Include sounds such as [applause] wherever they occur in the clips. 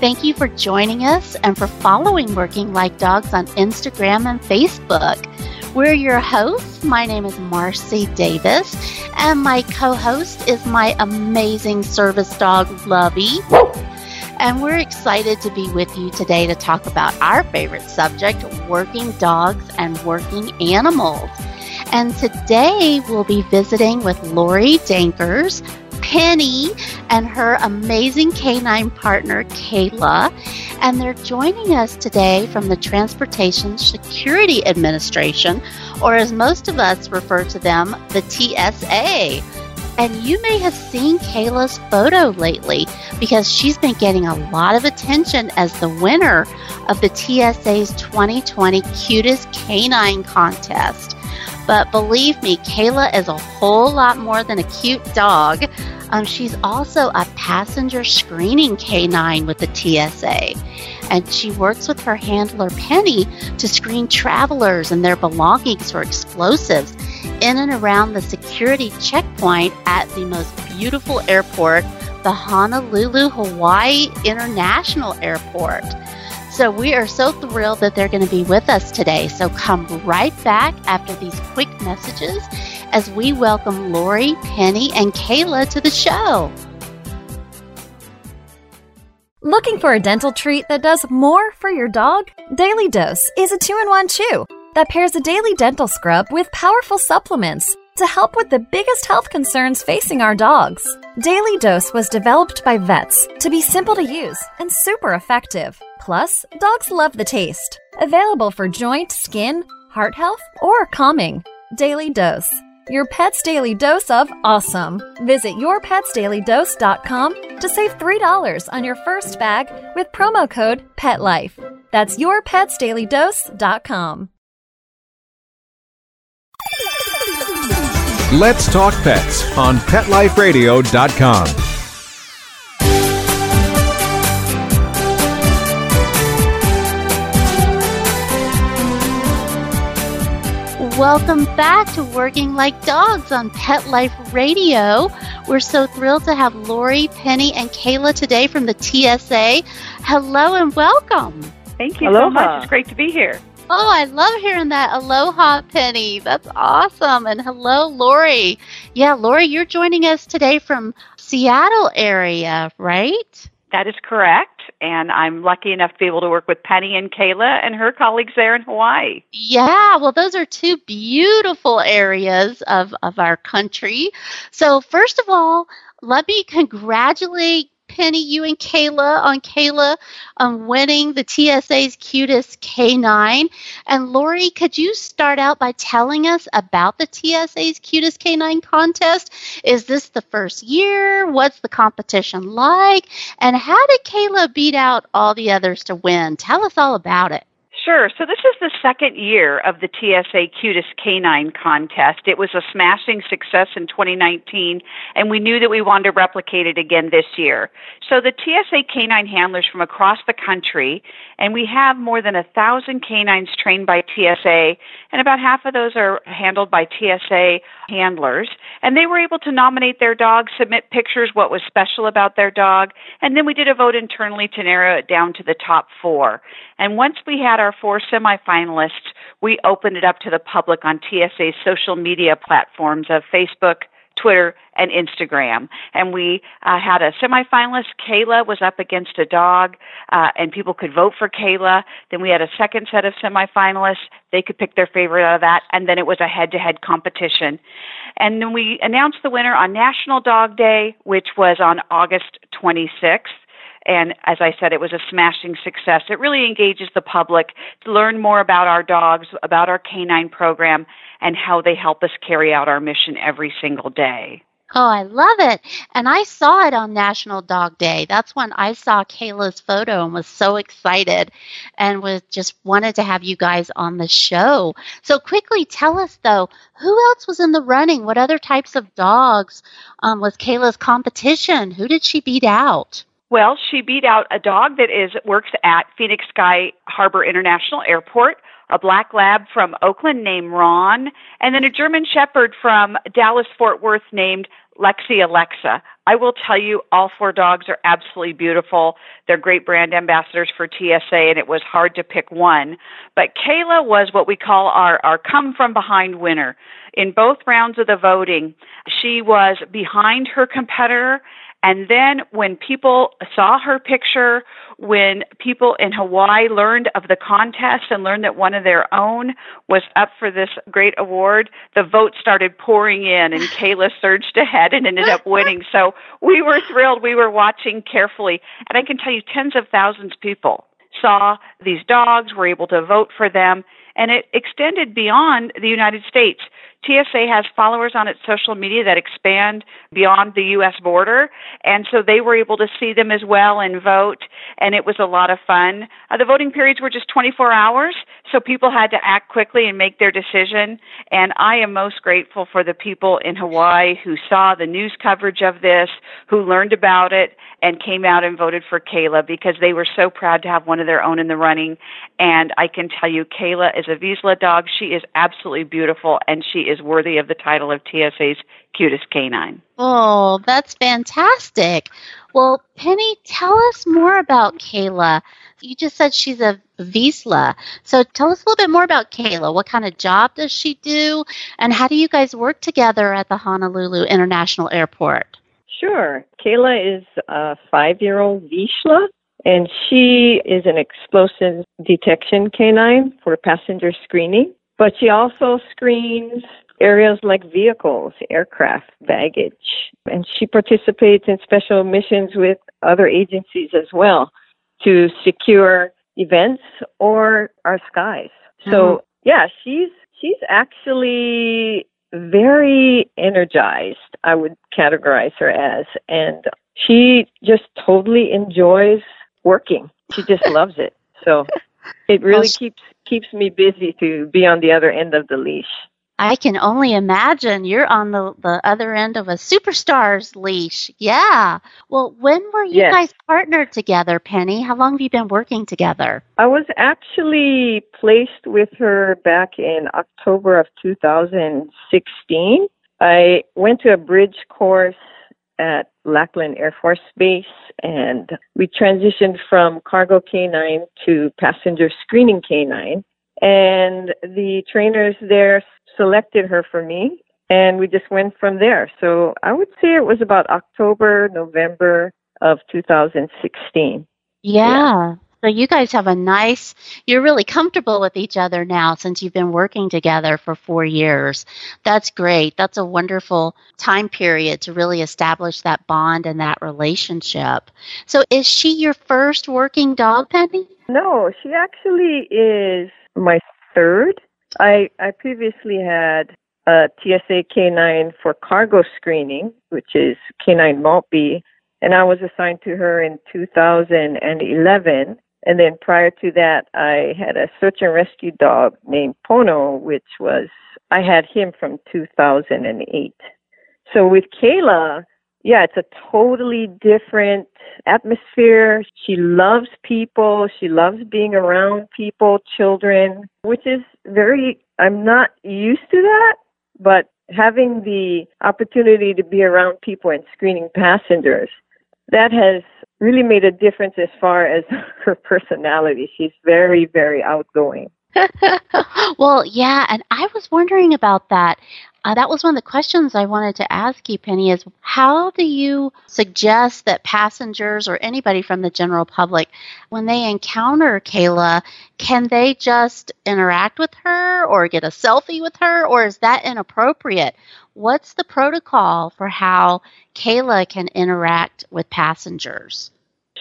Thank you for joining us and for following Working Like Dogs on Instagram and Facebook. We're your hosts. My name is Marcy Davis, and my co host is my amazing service dog, Lovey. And we're excited to be with you today to talk about our favorite subject working dogs and working animals. And today we'll be visiting with Lori Dankers, Penny, and her amazing canine partner, Kayla. And they're joining us today from the Transportation Security Administration, or as most of us refer to them, the TSA. And you may have seen Kayla's photo lately because she's been getting a lot of attention as the winner of the TSA's 2020 Cutest Canine Contest. But believe me, Kayla is a whole lot more than a cute dog. Um, she's also a passenger screening canine with the TSA. And she works with her handler, Penny, to screen travelers and their belongings for explosives in and around the security checkpoint at the most beautiful airport, the Honolulu, Hawaii International Airport. So we are so thrilled that they're going to be with us today. So come right back after these quick messages as we welcome Lori, Penny, and Kayla to the show. Looking for a dental treat that does more for your dog? Daily Dose is a two in one chew that pairs a daily dental scrub with powerful supplements to help with the biggest health concerns facing our dogs. Daily Dose was developed by vets to be simple to use and super effective. Plus, dogs love the taste. Available for joint, skin, heart health, or calming. Daily Dose. Your pet's daily dose of awesome. Visit yourpetsdailydose.com to save $3 on your first bag with promo code PETLIFE. That's yourpetsdailydose.com. Let's Talk Pets on PetLifeRadio.com. Welcome back to Working Like Dogs on Pet Life Radio. We're so thrilled to have Lori, Penny, and Kayla today from the TSA. Hello and welcome. Thank you Aloha. so much. It's great to be here. Oh, I love hearing that. Aloha, Penny. That's awesome. And hello, Lori. Yeah, Lori, you're joining us today from Seattle area, right? That is correct. And I'm lucky enough to be able to work with Penny and Kayla and her colleagues there in Hawaii. Yeah, well, those are two beautiful areas of, of our country. So, first of all, let me congratulate Penny, you and Kayla on Kayla um, winning the TSA's cutest canine. And Lori, could you start out by telling us about the TSA's cutest canine contest? Is this the first year? What's the competition like? And how did Kayla beat out all the others to win? Tell us all about it. Sure. So this is the second year of the TSA Cutest Canine Contest. It was a smashing success in 2019, and we knew that we wanted to replicate it again this year. So the TSA canine handlers from across the country, and we have more than a thousand canines trained by TSA, and about half of those are handled by TSA handlers. And they were able to nominate their dog, submit pictures, what was special about their dog, and then we did a vote internally to narrow it down to the top four. And once we had our four semifinalists, we opened it up to the public on TSA's social media platforms of Facebook, Twitter, and Instagram. And we uh, had a semifinalist. Kayla was up against a dog, uh, and people could vote for Kayla. Then we had a second set of semifinalists. They could pick their favorite out of that. And then it was a head to head competition. And then we announced the winner on National Dog Day, which was on August 26th. And as I said, it was a smashing success. It really engages the public to learn more about our dogs, about our canine program, and how they help us carry out our mission every single day. Oh, I love it. And I saw it on National Dog Day. That's when I saw Kayla's photo and was so excited and was just wanted to have you guys on the show. So quickly tell us though, who else was in the running? What other types of dogs um, was Kayla's competition? Who did she beat out? Well, she beat out a dog that is works at Phoenix Sky Harbor International Airport, a black lab from Oakland named Ron, and then a German shepherd from Dallas Fort Worth named Lexi Alexa. I will tell you, all four dogs are absolutely beautiful. They're great brand ambassadors for TSA, and it was hard to pick one. But Kayla was what we call our, our come from behind winner. In both rounds of the voting, she was behind her competitor and then when people saw her picture, when people in Hawaii learned of the contest and learned that one of their own was up for this great award, the votes started pouring in and [laughs] Kayla surged ahead and ended up winning. So we were thrilled. We were watching carefully. And I can tell you tens of thousands of people saw these dogs, were able to vote for them, and it extended beyond the United States. TSA has followers on its social media that expand beyond the U.S. border, and so they were able to see them as well and vote, and it was a lot of fun. Uh, the voting periods were just 24 hours, so people had to act quickly and make their decision. And I am most grateful for the people in Hawaii who saw the news coverage of this, who learned about it, and came out and voted for Kayla because they were so proud to have one of their own in the running. And I can tell you, Kayla is a Vizsla dog. She is absolutely beautiful, and she is worthy of the title of TSA's cutest canine. Oh, that's fantastic. Well, Penny, tell us more about Kayla. You just said she's a Vizsla. So tell us a little bit more about Kayla. What kind of job does she do? And how do you guys work together at the Honolulu International Airport? Sure. Kayla is a five year old Vizsla, and she is an explosive detection canine for passenger screening. But she also screens areas like vehicles, aircraft, baggage. And she participates in special missions with other agencies as well to secure events or our skies. So, mm-hmm. yeah, she's she's actually very energized, I would categorize her as. And she just totally enjoys working. She just [laughs] loves it. So it really keeps keeps me busy to be on the other end of the leash. I can only imagine you're on the, the other end of a superstar's leash. Yeah. Well, when were you yes. guys partnered together, Penny? How long have you been working together? I was actually placed with her back in October of 2016. I went to a bridge course at Lackland Air Force Base and we transitioned from cargo canine to passenger screening canine. And the trainers there selected her for me and we just went from there. So I would say it was about October, November of 2016. Yeah. yeah. So you guys have a nice, you're really comfortable with each other now since you've been working together for four years. That's great. That's a wonderful time period to really establish that bond and that relationship. So is she your first working dog, Penny? No, she actually is my third. I, I previously had a TSA K9 for cargo screening, which is K9 Maltby, and I was assigned to her in 2011. And then prior to that, I had a search and rescue dog named Pono, which was, I had him from 2008. So with Kayla, yeah, it's a totally different atmosphere. She loves people. She loves being around people, children, which is very, I'm not used to that, but having the opportunity to be around people and screening passengers, that has really made a difference as far as [laughs] her personality. She's very, very outgoing. [laughs] well, yeah, and I was wondering about that. Uh, that was one of the questions I wanted to ask you, Penny. Is how do you suggest that passengers or anybody from the general public, when they encounter Kayla, can they just interact with her or get a selfie with her, or is that inappropriate? What's the protocol for how Kayla can interact with passengers?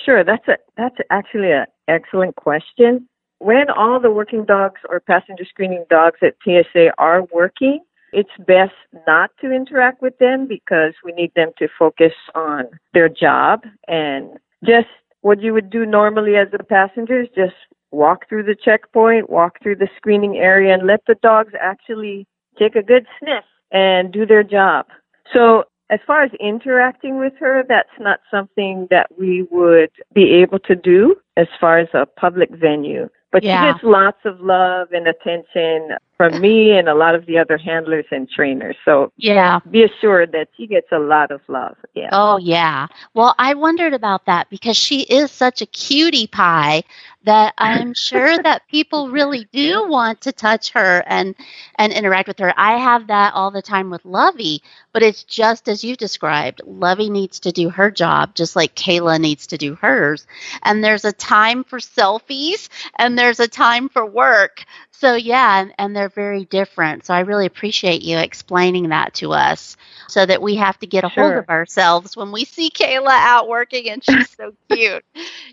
Sure, that's a that's actually an excellent question. When all the working dogs or passenger screening dogs at TSA are working, it's best not to interact with them because we need them to focus on their job and just what you would do normally as a passenger is just walk through the checkpoint, walk through the screening area, and let the dogs actually take a good sniff and do their job. So, as far as interacting with her, that's not something that we would be able to do as far as a public venue. But Yeah. she gets lots of love and attention from me and a lot of the other handlers and trainers. So Yeah. be assured that she gets a lot of love. Yeah. Oh, yeah. Well, I wondered about that because she is such a cutie pie that I'm sure [laughs] that people really do want to touch her and and interact with her. I have that all the time with Lovey, but it's just as you described. Lovey needs to do her job just like Kayla needs to do hers. And there's a time for selfies and there's a time for work. So yeah, and, and they're very different. So I really appreciate you explaining that to us so that we have to get a hold of ourselves when we see Kayla out working and she's so [laughs] cute.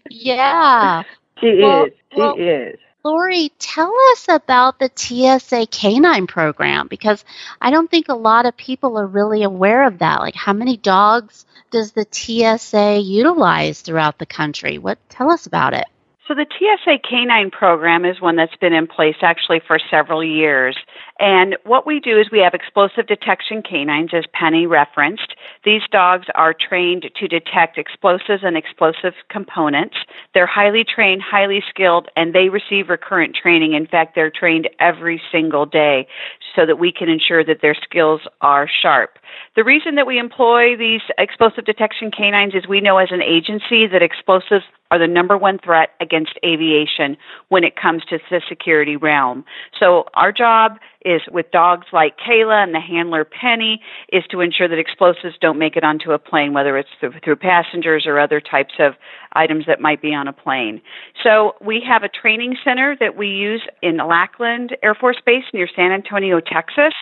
Yeah. She Well- is. She well- is. Lori, tell us about the TSA canine program because I don't think a lot of people are really aware of that. Like how many dogs does the TSA utilize throughout the country? What tell us about it? So the TSA Canine program is one that's been in place actually for several years. And what we do is we have explosive detection canines, as Penny referenced. These dogs are trained to detect explosives and explosive components. They're highly trained, highly skilled, and they receive recurrent training. In fact, they're trained every single day so that we can ensure that their skills are sharp. The reason that we employ these explosive detection canines is we know as an agency that explosives are the number one threat against aviation when it comes to the security realm. So our job is with dogs like Kayla and the handler Penny is to ensure that explosives don't make it onto a plane, whether it's through, through passengers or other types of items that might be on a plane. So we have a training center that we use in Lackland Air Force Base near San Antonio, Texas.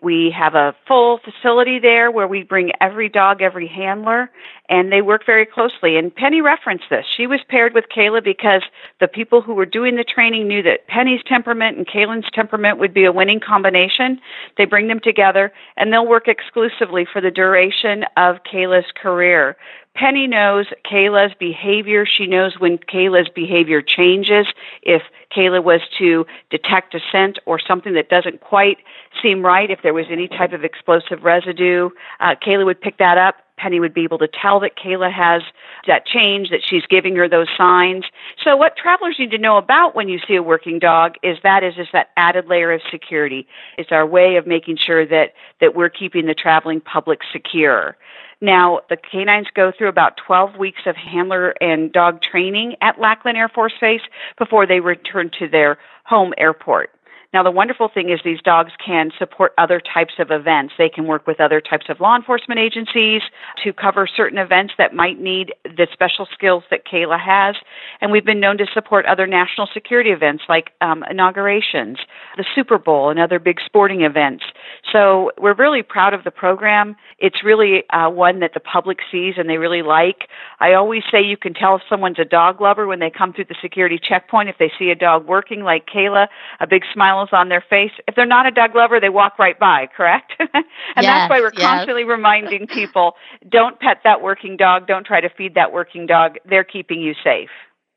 We have a full facility there where we bring every dog, every handler, and they work very closely. And Penny referenced this. She was paired with Kayla because the people who were doing the training knew that Penny's temperament and Kayla's temperament would be a winning combination. They bring them together and they'll work exclusively for the duration of Kayla's career. Penny knows Kayla's behavior. She knows when Kayla's behavior changes. If Kayla was to detect a scent or something that doesn't quite seem right, if there was any type of explosive residue, uh, Kayla would pick that up. Penny would be able to tell that Kayla has that change, that she's giving her those signs. So what travelers need to know about when you see a working dog is that is just that added layer of security. It's our way of making sure that, that we're keeping the traveling public secure. Now, the canines go through about 12 weeks of handler and dog training at Lackland Air Force Base before they return to their home airport. Now, the wonderful thing is these dogs can support other types of events. They can work with other types of law enforcement agencies to cover certain events that might need the special skills that Kayla has. And we've been known to support other national security events like um, inaugurations, the Super Bowl, and other big sporting events. So we're really proud of the program. It's really uh, one that the public sees and they really like. I always say you can tell if someone's a dog lover when they come through the security checkpoint. If they see a dog working like Kayla, a big smile on their face. If they're not a dog lover, they walk right by, correct? [laughs] and that's why we're yes. constantly reminding people don't pet that working dog, don't try to feed that working dog. They're keeping you safe.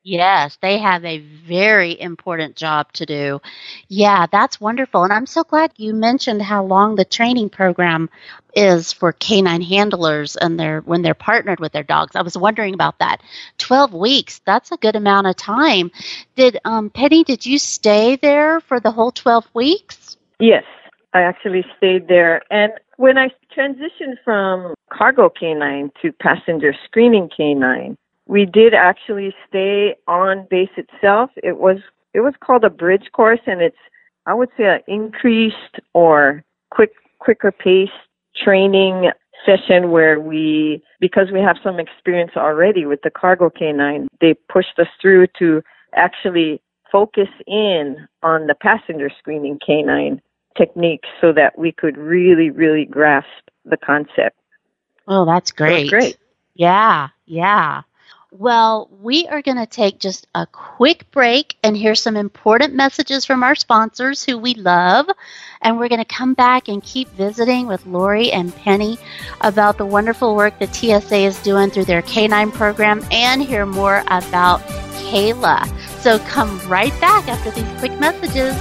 Yes, they have a very important job to do. Yeah, that's wonderful. And I'm so glad you mentioned how long the training program is for canine handlers and their when they're partnered with their dogs. I was wondering about that. 12 weeks, that's a good amount of time. Did um Penny, did you stay there for the whole 12 weeks? Yes, I actually stayed there. And when I transitioned from cargo canine to passenger screening canine, we did actually stay on base itself. It was it was called a bridge course, and it's I would say an increased or quick quicker pace training session where we because we have some experience already with the cargo canine, they pushed us through to actually focus in on the passenger screening canine technique so that we could really, really grasp the concept. Oh, that's great. great. Yeah, yeah. Well, we are going to take just a quick break and hear some important messages from our sponsors who we love. And we're going to come back and keep visiting with Lori and Penny about the wonderful work the TSA is doing through their K9 program and hear more about Kayla. So come right back after these quick messages.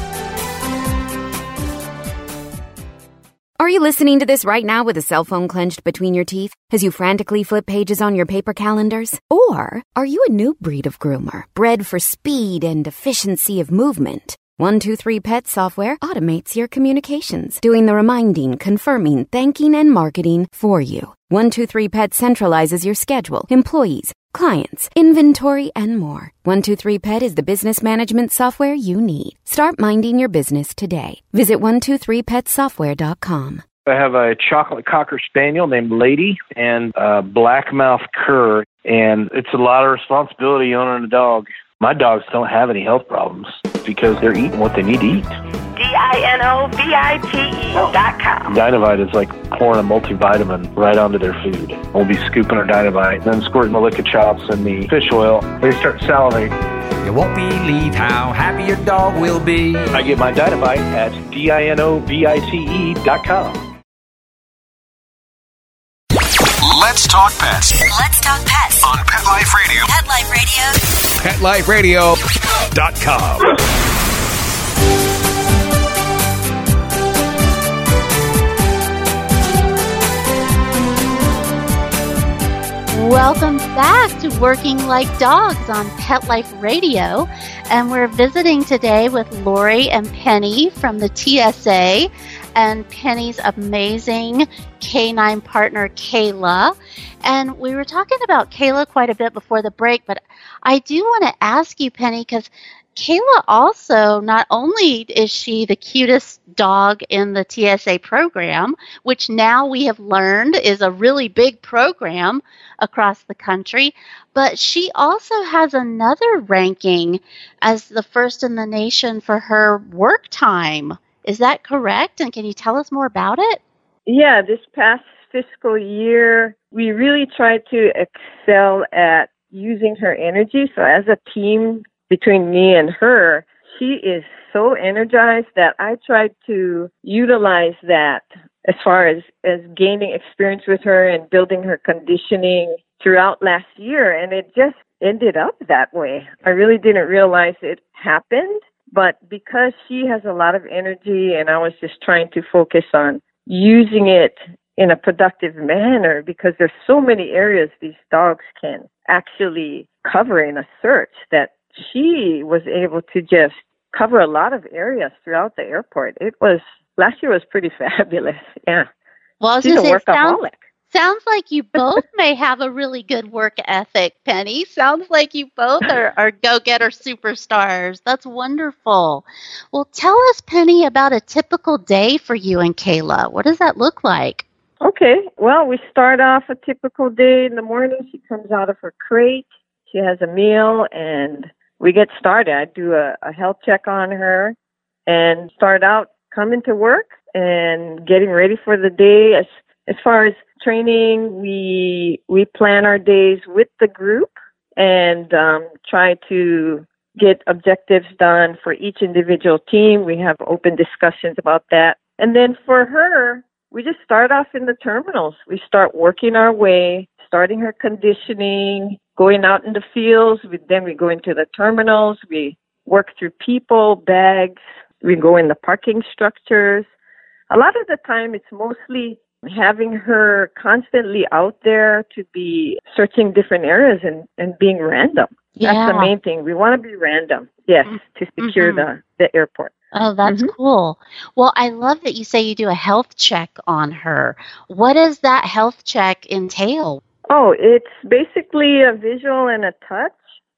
Are you listening to this right now with a cell phone clenched between your teeth as you frantically flip pages on your paper calendars? Or are you a new breed of groomer, bred for speed and efficiency of movement? 123 Pet software automates your communications, doing the reminding, confirming, thanking, and marketing for you. 123 Pet centralizes your schedule, employees, clients, inventory, and more. 123 Pet is the business management software you need. Start minding your business today. Visit 123petsoftware.com. I have a chocolate cocker spaniel named Lady and a blackmouth cur, and it's a lot of responsibility owning a dog. My dogs don't have any health problems because they're eating what they need to eat. D-I-N-O-V-I-T-E dot com. Dinovite is like pouring a multivitamin right onto their food. We'll be scooping our Dinovite, then squirting the LickoChops and the fish oil. They start salivating. You won't believe how happy your dog will be. I get my Dinovite at D-I-N-O-V-I-T-E dot com. Let's talk pets Let's talk pets. on Pet Life Radio. Pet Life Radio. PetLifeRadio.com. Welcome back to Working Like Dogs on Pet Life Radio. And we're visiting today with Lori and Penny from the TSA and Penny's amazing canine partner, Kayla. And we were talking about Kayla quite a bit before the break, but I do want to ask you, Penny, because Kayla also, not only is she the cutest dog in the TSA program, which now we have learned is a really big program across the country, but she also has another ranking as the first in the nation for her work time. Is that correct? And can you tell us more about it? Yeah, this past fiscal year, we really tried to excel at using her energy. So, as a team between me and her, she is so energized that I tried to utilize that as far as, as gaining experience with her and building her conditioning throughout last year. And it just ended up that way. I really didn't realize it happened. But because she has a lot of energy and I was just trying to focus on using it in a productive manner because there's so many areas these dogs can actually cover in a search that she was able to just cover a lot of areas throughout the airport. It was last year was pretty [laughs] fabulous. Yeah. Well, I was She's a say, it sounds, workaholic. Sounds like you both may have a really good work ethic, Penny. Sounds like you both are, are go getter superstars. That's wonderful. Well, tell us, Penny, about a typical day for you and Kayla. What does that look like? Okay. Well, we start off a typical day in the morning. She comes out of her crate. She has a meal and we get started. I do a, a health check on her and start out coming to work and getting ready for the day. As as far as training, we we plan our days with the group and um, try to get objectives done for each individual team. We have open discussions about that. And then for her, we just start off in the terminals. We start working our way, starting her conditioning, going out in the fields. We, then we go into the terminals. We work through people, bags. We go in the parking structures. A lot of the time, it's mostly having her constantly out there to be searching different areas and, and being random. That's the main thing. We want to be random, yes, to secure Mhm. the, the airport. Oh, that's Mhm. cool. Well, I love that you say you do a health check on her. What does that health check entail? Oh, it's basically a visual and a touch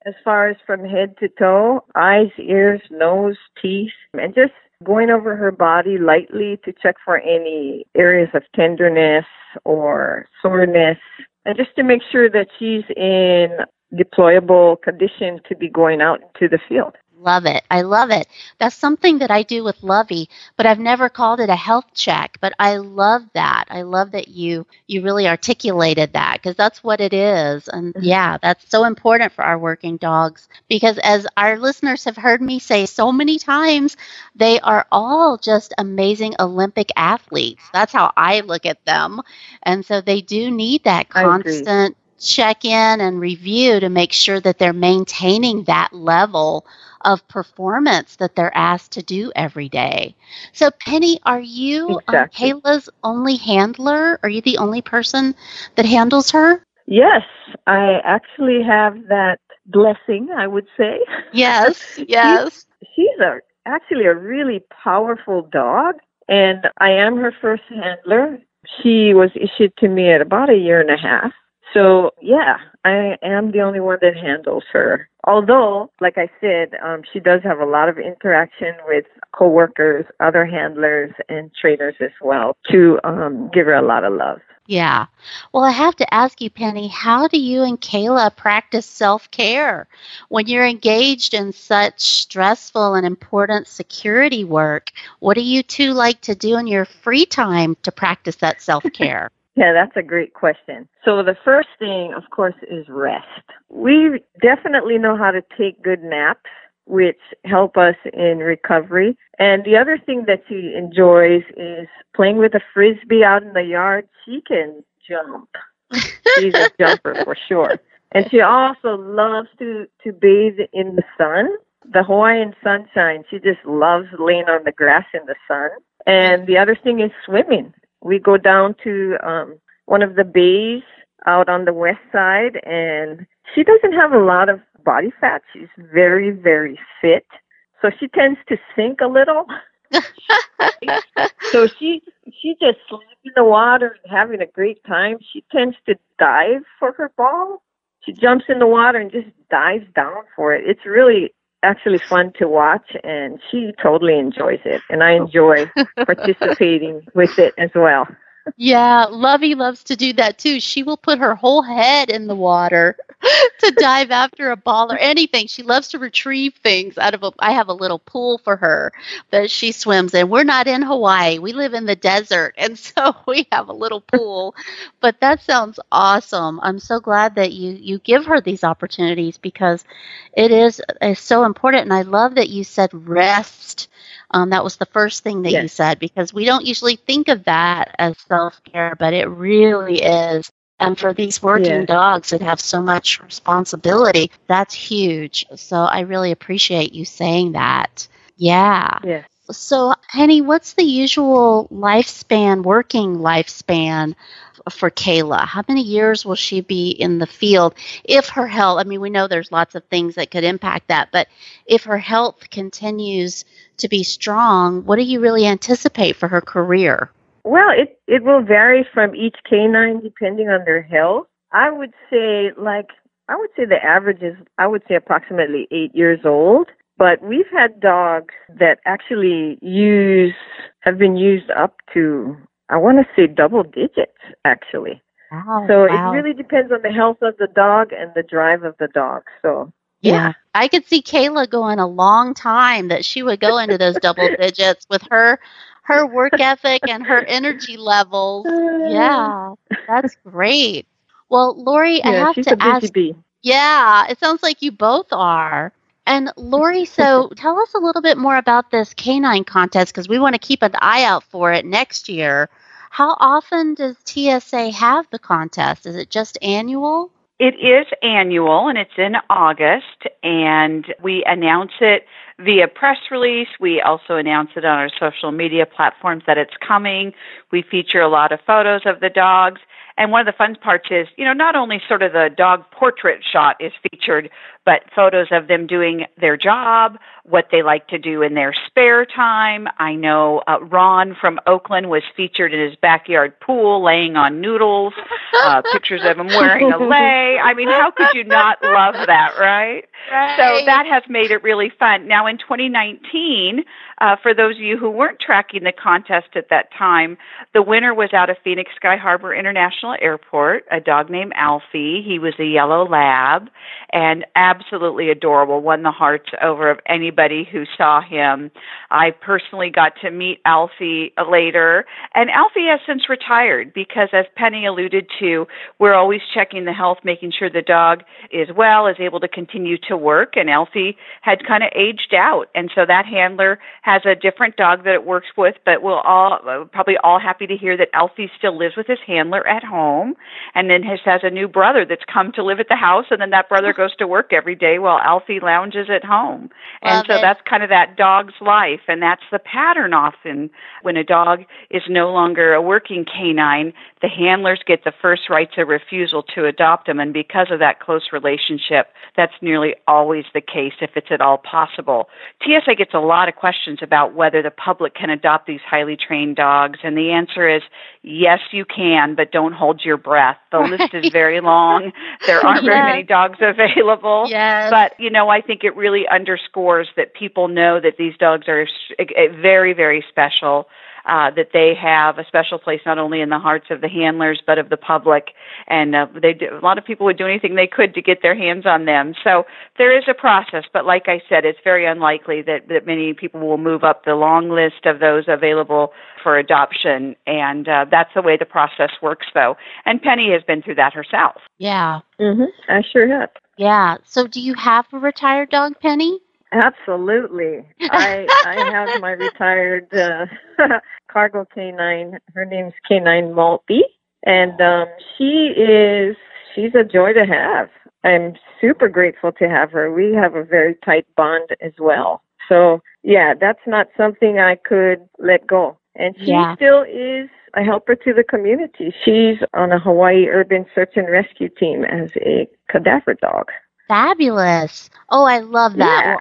as far as from head to toe, eyes, ears, nose, teeth, and just going over her body lightly to check for any areas of tenderness or soreness, and just to make sure that she's in deployable condition to be going out into the field. Love it. I love it. That's something that I do with Lovey, but I've never called it a health check. But I love that. I love that you you really articulated that because that's what it is. And Mm-hmm. yeah, that's so important for our working dogs because as our listeners have heard me say so many times, they are all just amazing Olympic athletes. That's how I look at them. And so they do need that constant check in and review to make sure that they're maintaining that level of performance that they're asked to do every day. So, Penny, are you um, Exactly. Kayla's only handler? Are you the only person that handles her? Yes, I actually have that blessing, I would say. Yes, [laughs] yes. She's a actually a really powerful dog, and I am her first handler. She was issued to me at about a year and a half. So yeah, I am the only one that handles her. Although, like I said, um, she does have a lot of interaction with coworkers, other handlers, and trainers as well to um, give her a lot of love. Yeah. Well, I have to ask you, Penny, how do you and Kayla practice self care when you're engaged in such stressful and important security work? What do you two like to do in your free time to practice that self care? Yeah, that's a great question. So the first thing, of course, is rest. We definitely know how to take good naps, which help us in recovery. And the other thing that she enjoys is playing with a frisbee out in the yard. She can jump. She's a [laughs] jumper for sure. And she also loves to to bathe in the sun, the Hawaiian sunshine. She just loves laying on the grass in the sun. And the other thing is swimming. We go down to um, one of the bays out on the west side, and she doesn't have a lot of body fat. She's very, very fit. So she tends to sink a little. [laughs] so she she just slapping in the water and having a great time. She tends to dive for her ball. She jumps in the water and just dives down for it. It's really actually fun to watch and she totally enjoys it and I enjoy [laughs] participating with it as well. Yeah, Lovey loves to do that too. She will put her whole head in the water [laughs] to dive after a ball or anything. She loves to retrieve things out of a I have a little pool for her that she swims in. We're not in Hawaii. We live in the desert and [laughs] so we have a little pool. But that sounds awesome. I'm so glad that you you give her these opportunities because it is is so important and I love that you said rest. Um, that was the first thing that you said because we don't usually think of that as self care, but it really is. And for these working Yes. dogs that have so much responsibility, that's huge. So I really appreciate you saying that. Yeah. Yes. So, Penny, what's the usual lifespan, working lifespan for Kayla? How many years will she be in the field if her health? I mean, we know there's lots of things that could impact that, but if her health continues to be strong, what do you really anticipate for her career? Well, it it will vary from each canine depending on their health. I would say like I would say the average is I would say approximately 8 years old, but we've had dogs that actually use have been used up to I want to say double digits actually. Wow. So wow. it really depends on the health of the dog and the drive of the dog. So Yeah. I could see Kayla going a long time that she would go into those double [laughs] digits with her her work [laughs] ethic and her energy levels. Yeah. That's great. Well, Lori, I have she's to a busy ask bee. Yeah, it sounds like you both are. And Lori, so [laughs] tell us a little bit more about this canine contest because we want to keep an eye out for it next year. How often does TSA have the contest? Is it just annual? It is annual and it's in August, and we announce it via press release. We also announce it on our social media platforms that it's coming. We feature a lot of photos of the dogs. And one of the fun parts is, you know, not only sort of the dog portrait shot is featured, but photos of them doing their job, what they like to do in their spare time. I know uh, Ron from Oakland was featured in his backyard pool laying on noodles, uh, [laughs] pictures of him wearing a lei. I mean, how could you not love that, right? right? So that has made it really fun. Now, in 2019, uh, for those of you who weren't tracking the contest at that time, the winner was out of Phoenix Sky Harbor International Airport, a dog named Alfie. He was a yellow lab and absolutely adorable, won the hearts over of anybody who saw him. I personally got to meet Alfie later, and Alfie has since retired because, as Penny alluded to, we're always checking the health, making sure the dog is well, is able to continue to work, and Alfie had kind of aged out, and so that handler has a different dog that it works with, but we'll all probably all happy to hear that Alfie still lives with his handler at home, and then has has a new brother that's come to live at the house, and then that brother goes to work every day while Alfie lounges at home. And Love so it. that's kind of that dog's life, and that's the pattern often when a dog is no longer a working canine, the handlers get the first right of refusal to adopt them, and because of that close relationship, that's nearly always the case if it's at all possible. TSA gets a lot of questions about whether the public can adopt these highly trained dogs, and the answer is yes, you can, but don't hold your breath. The list is [laughs] very long. There aren't very many dogs [laughs] available. Yes. But, you know, I think it really underscores that people know that these dogs are s- eh, very, very special. Uh, that they have a special place not only in the hearts of the handlers but of the public, and uh, they do, a lot of people would do anything they could to get their hands on them. So there is a process, but like I said, it's very unlikely that that many people will move up the long list of those available for adoption, and uh, that's the way the process works, though. And Penny has been through that herself. Yeah. Mhm. I sure have. Yeah. So do you have a retired dog, Penny? Absolutely. [laughs] I I have my retired uh, [laughs] cargo canine. Her name's Canine Maltby, and um, she is she's a joy to have. I'm super grateful to have her. We have a very tight bond as well. So yeah, that's not something I could let go. And she Yeah. still is a helper to the community. She's on a Hawaii Urban Search and Rescue team as a cadaver dog. Fabulous. Oh, I love that. Yeah. Well,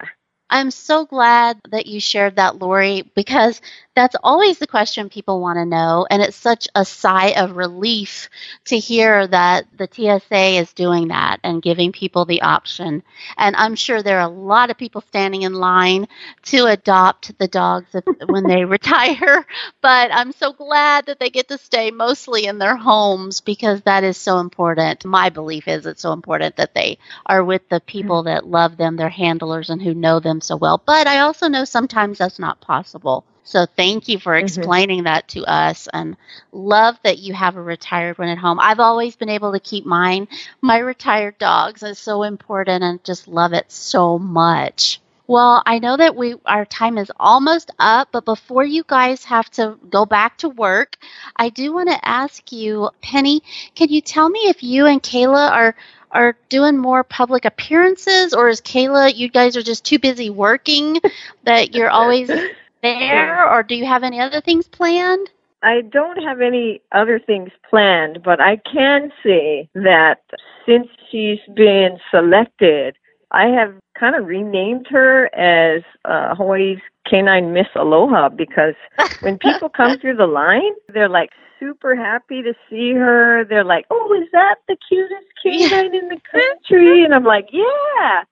I'm so glad that you shared that, Lori, because that's always the question people want to know. And it's such a sigh of relief to hear that the TSA is doing that and giving people the option. And I'm sure there are a lot of people standing in line to adopt the dogs [laughs] when they retire. But I'm so glad that they get to stay mostly in their homes because that is so important. My belief is it's so important that they are with the mm-hmm. people that love them, their handlers, and who know them so well. But I also know sometimes that's not possible. So thank you for mm-hmm. explaining that to us and love that you have a retired one at home. I've always been able to keep mine, my retired dogs. It's so important and just love it so much. Well, I know that we our time is almost up, but before you guys have to go back to work, I do want to ask you, Penny, can you tell me if you and Kayla are are doing more public appearances or is Kayla you guys are just too busy working that you're always [laughs] there or do you have any other things planned? I don't have any other things planned, but I can say that since she's been selected, I have kind of renamed her as uh, Hawaii's Canine Miss Aloha because [laughs] when people come through the line, they're like super happy to see her. They're like, "Oh, is that the cutest canine in the country?" And I'm like, "Yeah."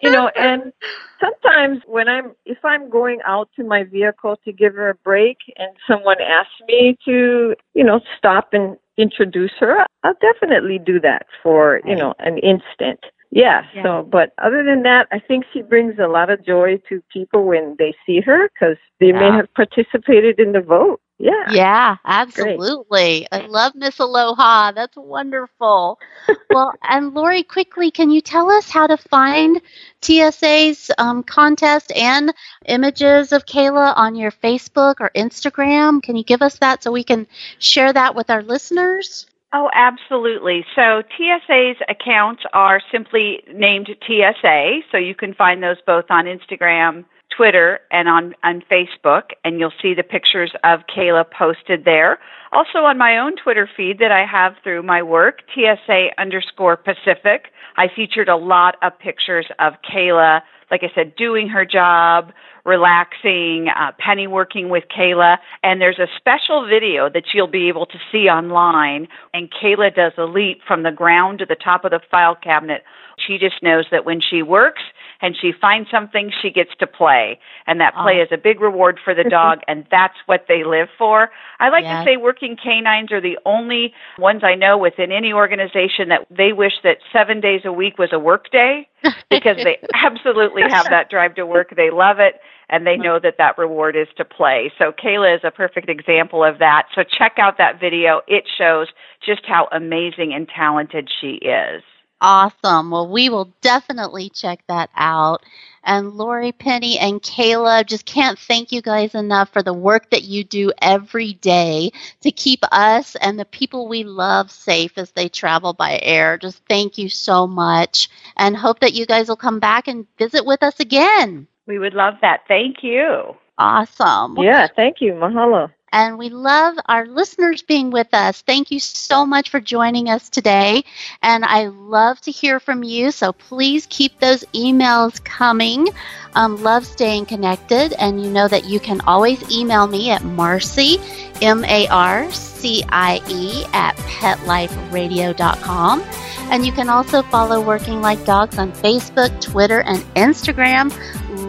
you know, and sometimes when I'm if I'm going out to my vehicle to give her a break and someone asks me to, you know, stop and introduce her, I'll definitely do that for, you know, an instant. Yeah, Yeah. So, but other than that, I think she brings a lot of joy to people when they see her because they may have participated in the vote. Yeah. Yeah, absolutely. I love Miss Aloha. That's wonderful. [laughs] well, and Lori, quickly, can you tell us how to find TSA's um, contest and images of Kayla on your Facebook or Instagram? Can you give us that so we can share that with our listeners? Oh, absolutely. So TSA's accounts are simply named TSA, so you can find those both on Instagram, Twitter, and on, on Facebook, and you'll see the pictures of Kayla posted there. Also on my own Twitter feed that I have through my work, TSA underscore Pacific, I featured a lot of pictures of Kayla, like I said, doing her job, relaxing, uh, Penny working with Kayla, and there's a special video that you'll be able to see online. And Kayla does a leap from the ground to the top of the file cabinet. She just knows that when she works, and she finds something, she gets to play. And that play Oh. is a big reward for the [laughs] dog, and that's what they live for. I like Yes. to say working canines are the only ones I know within any organization that they wish that seven days a week was a work day [laughs] because they absolutely have that drive to work. They love it and they know that that reward is to play. So Kayla is a perfect example of that. So check out that video. It shows just how amazing and talented she is. Awesome. Well, we will definitely check that out. And Lori, Penny, and Kayla, just can't thank you guys enough for the work that you do every day to keep us and the people we love safe as they travel by air. Just thank you so much and hope that you guys will come back and visit with us again. We would love that. Thank you. Awesome. Yeah, thank you. Mahalo. And we love our listeners being with us. Thank you so much for joining us today. And I love to hear from you. So please keep those emails coming. Um, love staying connected. And you know that you can always email me at Marcie, M A R C I E, at petliferadio.com. And you can also follow Working Like Dogs on Facebook, Twitter, and Instagram.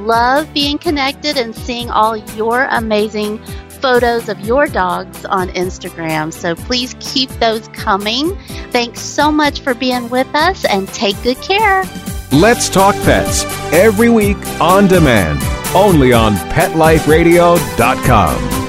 Love being connected and seeing all your amazing photos of your dogs on Instagram. So please keep those coming. Thanks so much for being with us and take good care. Let's Talk Pets every week on demand, only on PetLifeRadio.com.